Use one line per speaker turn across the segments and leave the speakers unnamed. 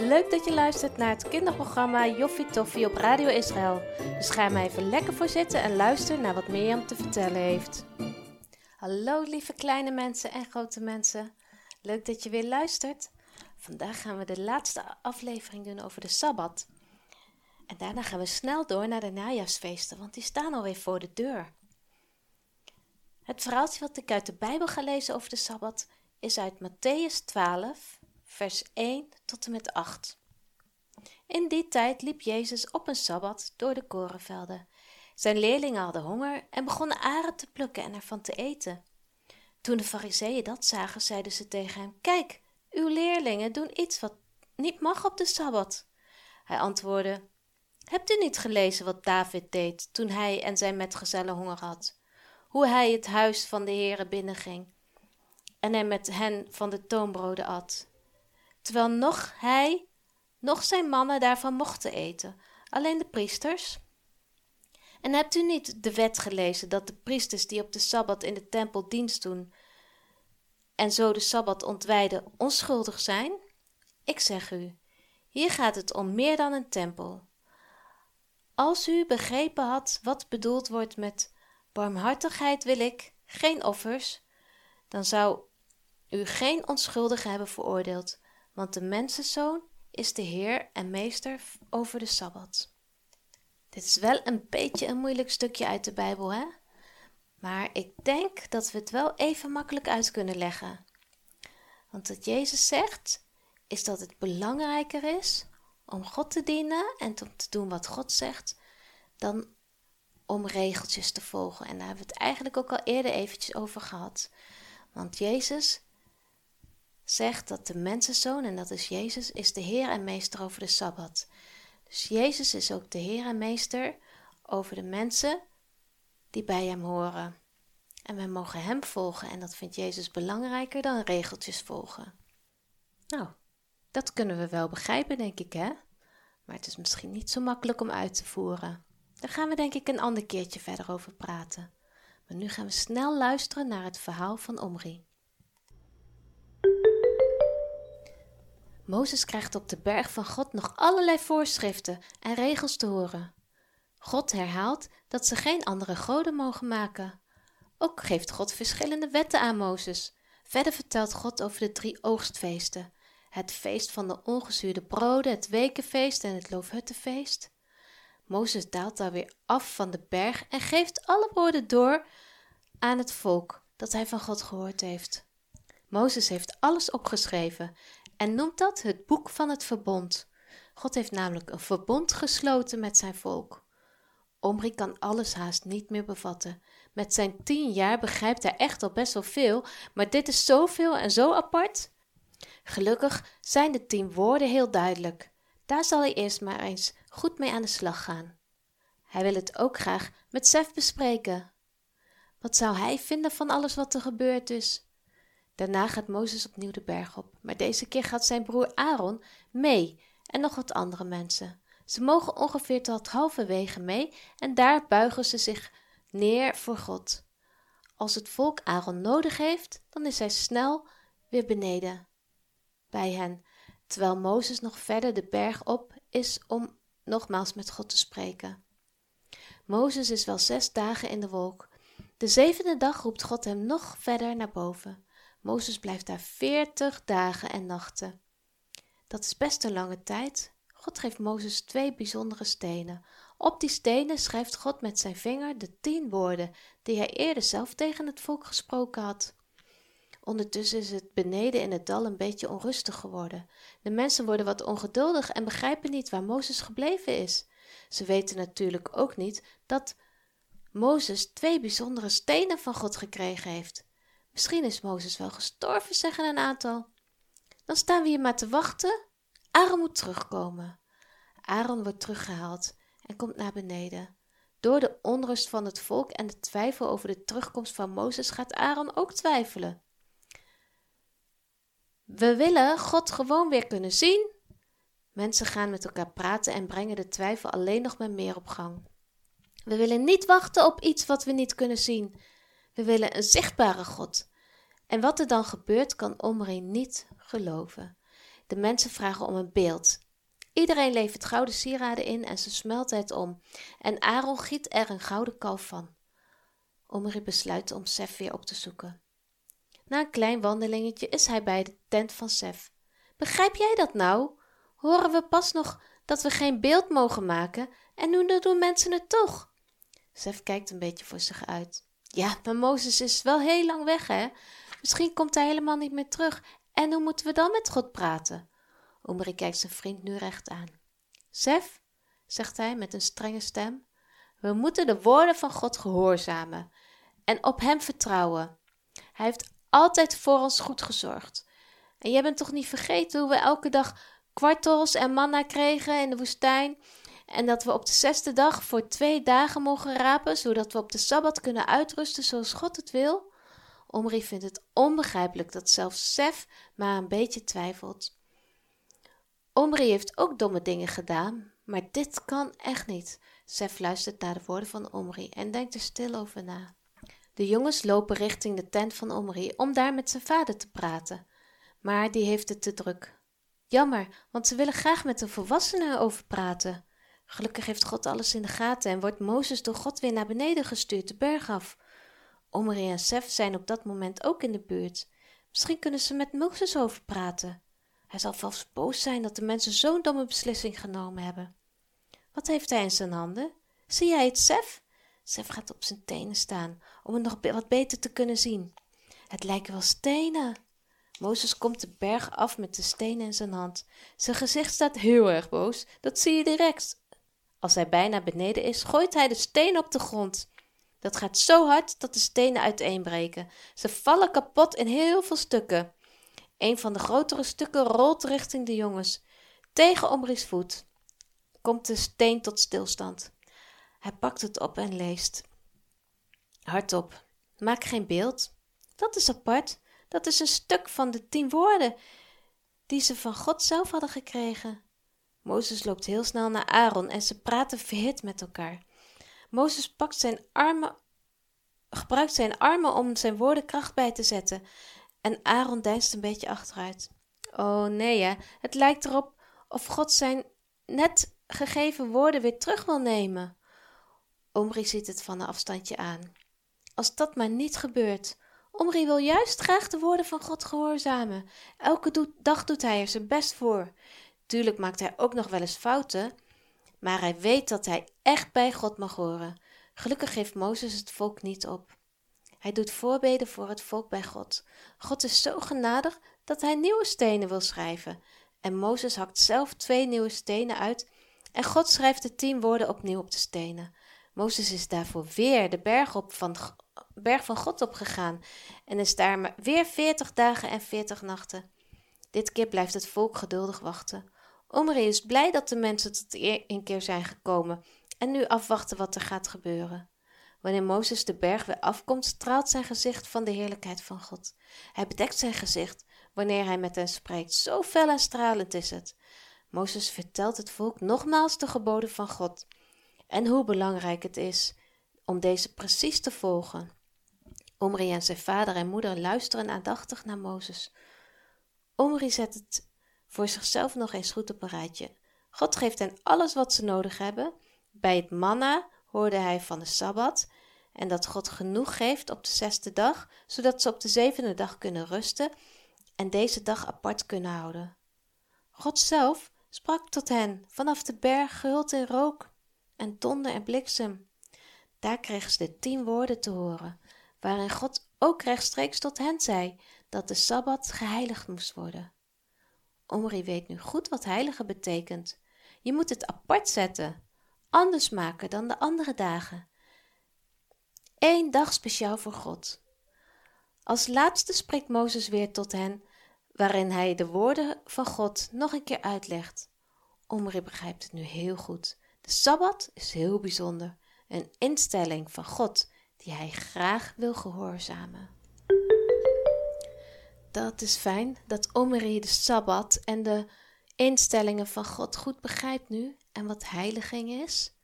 Leuk dat je luistert naar het kinderprogramma Joffie Toffie op Radio Israël. Dus ga maar even lekker voor zitten en luister naar wat Mirjam te vertellen heeft. Hallo lieve kleine mensen en grote mensen. Leuk dat je weer luistert. Vandaag gaan we de laatste aflevering doen over de Sabbat. En daarna gaan we snel door naar de najaarsfeesten, want die staan alweer voor de deur. Het verhaaltje wat ik uit de Bijbel ga lezen over de Sabbat is uit Matthäus 12, vers 1 tot en met 8. In die tijd liep Jezus op een Sabbat door de korenvelden. Zijn leerlingen hadden honger en begonnen aren te plukken en ervan te eten. Toen de fariseeën dat zagen, zeiden ze tegen hem, Kijk, uw leerlingen doen iets wat niet mag op de Sabbat. Hij antwoordde, Hebt u niet gelezen wat David deed toen hij en zijn metgezellen honger had? Hoe hij het huis van de Heere binnenging en hij met hen van de toonbroden at, terwijl nog hij, nog zijn mannen daarvan mochten eten, alleen de priesters. En hebt u niet de wet gelezen dat de priesters die op de Sabbat in de tempel dienst doen en zo de Sabbat ontwijden onschuldig zijn? Ik zeg u, hier gaat het om meer dan een tempel. Als u begrepen had wat bedoeld wordt met barmhartigheid wil ik, geen offers, dan zou u geen onschuldige hebben veroordeeld, want de mensenzoon is de Heer en meester over de Sabbat. Dit is wel een beetje een moeilijk stukje uit de Bijbel, hè? Maar ik denk dat we het wel even makkelijk uit kunnen leggen. Want wat Jezus zegt, is dat het belangrijker is om God te dienen en om te doen wat God zegt, dan om regeltjes te volgen. En daar hebben we het eigenlijk ook al eerder eventjes over gehad. Want Jezus zegt dat de mensenzoon, en dat is Jezus, is de Heer en Meester over de Sabbat. Dus Jezus is ook de Heer en Meester over de mensen die bij Hem horen. En wij mogen Hem volgen en dat vindt Jezus belangrijker dan regeltjes volgen. Nou, dat kunnen we wel begrijpen, denk ik, hè? Maar het is misschien niet zo makkelijk om uit te voeren. Daar gaan we denk ik een ander keertje verder over praten. Maar nu gaan we snel luisteren naar het verhaal van Omri. Mozes krijgt op de berg van God nog allerlei voorschriften en regels te horen. God herhaalt dat ze geen andere goden mogen maken. Ook geeft God verschillende wetten aan Mozes. Verder vertelt God over de drie oogstfeesten: het feest van de ongezuurde broden, het wekenfeest en het loofhuttenfeest. Mozes daalt daar weer af van de berg en geeft alle woorden door aan het volk dat hij van God gehoord heeft. Mozes heeft alles opgeschreven en noemt dat het boek van het verbond. God heeft namelijk een verbond gesloten met zijn volk. Omri kan alles haast niet meer bevatten. Met zijn tien jaar begrijpt hij echt al best wel veel, maar dit is zoveel en zo apart. Gelukkig zijn de tien woorden heel duidelijk. Daar zal hij eerst maar eens goed mee aan de slag gaan. Hij wil het ook graag met Sef bespreken. Wat zou hij vinden van alles wat er gebeurd is? Daarna gaat Mozes opnieuw de berg op, maar deze keer gaat zijn broer Aaron mee en nog wat andere mensen. Ze mogen ongeveer tot halverwege mee en daar buigen ze zich neer voor God. Als het volk Aaron nodig heeft, dan is hij snel weer beneden bij hen, terwijl Mozes nog verder de berg op is om nogmaals met God te spreken. Mozes is wel zes dagen in de wolk. De zevende dag roept God hem nog verder naar boven. Mozes blijft daar veertig dagen en nachten. Dat is best een lange tijd. God geeft Mozes twee bijzondere stenen. Op die stenen schrijft God met zijn vinger de tien woorden die hij eerder zelf tegen het volk gesproken had. Ondertussen is het beneden in het dal een beetje onrustig geworden. De mensen worden wat ongeduldig en begrijpen niet waar Mozes gebleven is. Ze weten natuurlijk ook niet dat Mozes twee bijzondere stenen van God gekregen heeft. Misschien is Mozes wel gestorven, zeggen een aantal. Dan staan we hier maar te wachten. Aaron moet terugkomen. Aaron wordt teruggehaald en komt naar beneden. Door de onrust van het volk en de twijfel over de terugkomst van Mozes gaat Aaron ook twijfelen. We willen God gewoon weer kunnen zien. Mensen gaan met elkaar praten en brengen de twijfel alleen nog maar meer op gang. We willen niet wachten op iets wat we niet kunnen zien. We willen een zichtbare God. En wat er dan gebeurt, kan Omri niet geloven. De mensen vragen om een beeld. Iedereen levert gouden sieraden in en ze smelten het om. En Aaron giet er een gouden kalf van. Omri besluit om Sef weer op te zoeken. Na een klein wandelingetje is hij bij de tent van Sef. Begrijp jij dat nou? Horen we pas nog dat we geen beeld mogen maken en nu doen mensen het toch? Sef kijkt een beetje voor zich uit. Ja, maar Mozes is wel heel lang weg, hè? Misschien komt hij helemaal niet meer terug. En hoe moeten we dan met God praten? Omri kijkt zijn vriend nu recht aan. Sef, zegt hij met een strenge stem, we moeten de woorden van God gehoorzamen en op hem vertrouwen. Hij heeft altijd voor ons goed gezorgd. En jij bent toch niet vergeten hoe we elke dag kwartels en manna kregen in de woestijn? En dat we op de zesde dag voor twee dagen mogen rapen, zodat we op de sabbat kunnen uitrusten zoals God het wil? Omri vindt het onbegrijpelijk dat zelfs Sef maar een beetje twijfelt. Omri heeft ook domme dingen gedaan, maar dit kan echt niet. Sef luistert naar de woorden van Omri en denkt er stil over na. De jongens lopen richting de tent van Omri om daar met zijn vader te praten. Maar die heeft het te druk. Jammer, want ze willen graag met een volwassene over praten. Gelukkig heeft God alles in de gaten en wordt Mozes door God weer naar beneden gestuurd, de berg af. Omri en Sef zijn op dat moment ook in de buurt. Misschien kunnen ze met Mozes over praten. Hij zal vast boos zijn dat de mensen zo'n domme beslissing genomen hebben. Wat heeft hij in zijn handen? Zie jij het, Sef? Sef gaat op zijn tenen staan om het nog wat beter te kunnen zien. Het lijken wel stenen. Mozes komt de berg af met de stenen in zijn hand. Zijn gezicht staat heel erg boos, dat zie je direct. Als hij bijna beneden is, gooit hij de steen op de grond. Dat gaat zo hard dat de stenen uiteenbreken. Ze vallen kapot in heel veel stukken. Een van de grotere stukken rolt richting de jongens. Tegen Omri's voet komt de steen tot stilstand. Hij pakt het op en leest. Hardop, maak geen beeld. Dat is apart. Dat is een stuk van de tien woorden die ze van God zelf hadden gekregen. Mozes loopt heel snel naar Aaron en ze praten verhit met elkaar. Mozes pakt zijn armen, gebruikt zijn armen om zijn woorden kracht bij te zetten. En Aaron deinst een beetje achteruit. Oh nee, hè? het lijkt erop of God zijn net gegeven woorden weer terug wil nemen. Omri ziet het van een afstandje aan. Als dat maar niet gebeurt. Omri wil juist graag de woorden van God gehoorzamen. Elke dag doet hij er zijn best voor. Tuurlijk maakt hij ook nog wel eens fouten, maar hij weet dat hij echt bij God mag horen. Gelukkig geeft Mozes het volk niet op. Hij doet voorbeden voor het volk bij God. God is zo genadig dat hij nieuwe stenen wil schrijven. En Mozes hakt zelf twee nieuwe stenen uit en God schrijft de tien woorden opnieuw op de stenen. Mozes is daarvoor weer de berg, op van, berg van God opgegaan en is daar weer veertig dagen en veertig nachten. Dit keer blijft het volk geduldig wachten. Omri is blij dat de mensen tot een keer zijn gekomen en nu afwachten wat er gaat gebeuren. Wanneer Mozes de berg weer afkomt, straalt zijn gezicht van de heerlijkheid van God. Hij bedekt zijn gezicht wanneer hij met hen spreekt. Zo fel en stralend is het. Mozes vertelt het volk nogmaals de geboden van God en hoe belangrijk het is om deze precies te volgen. Omri en zijn vader en moeder luisteren aandachtig naar Mozes. Omri zet het voor zichzelf nog eens goed op een rijtje. God geeft hen alles wat ze nodig hebben. Bij het manna hoorde hij van de Sabbat en dat God genoeg geeft op de zesde dag, zodat ze op de zevende dag kunnen rusten en deze dag apart kunnen houden. God zelf sprak tot hen vanaf de berg gehuld in rook en donder en bliksem. Daar kregen ze de tien woorden te horen, waarin God ook rechtstreeks tot hen zei dat de Sabbat geheiligd moest worden. Omri weet nu goed wat heilige betekent. Je moet het apart zetten, anders maken dan de andere dagen. Eén dag speciaal voor God. Als laatste spreekt Mozes weer tot hen, waarin hij de woorden van God nog een keer uitlegt. Omri begrijpt het nu heel goed. De Sabbat is heel bijzonder, een instelling van God die hij graag wil gehoorzamen. Dat is fijn dat Omri de Sabbat en de instellingen van God goed begrijpt nu en wat heiliging is.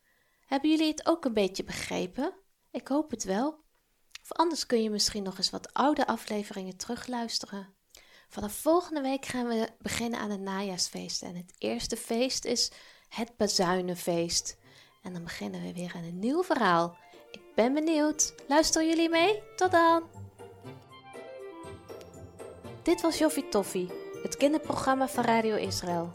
Hebben jullie het ook een beetje begrepen? Ik hoop het wel. Of anders kun je misschien nog eens wat oude afleveringen terugluisteren. Vanaf volgende week gaan we beginnen aan het najaarsfeest. En het eerste feest is het Bazuinenfeest. En dan beginnen we weer aan een nieuw verhaal. Ik ben benieuwd. Luisteren jullie mee? Tot dan! Dit was Joffie Toffie, het kinderprogramma van Radio Israël.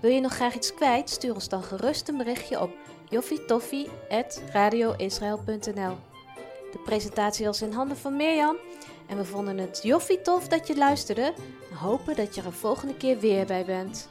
Wil je nog graag iets kwijt? Stuur ons dan gerust een berichtje op joffietoffie.radioisrael.nl De presentatie was in handen van Mirjam en we vonden het joffie tof dat je luisterde en hopen dat je er volgende keer weer bij bent.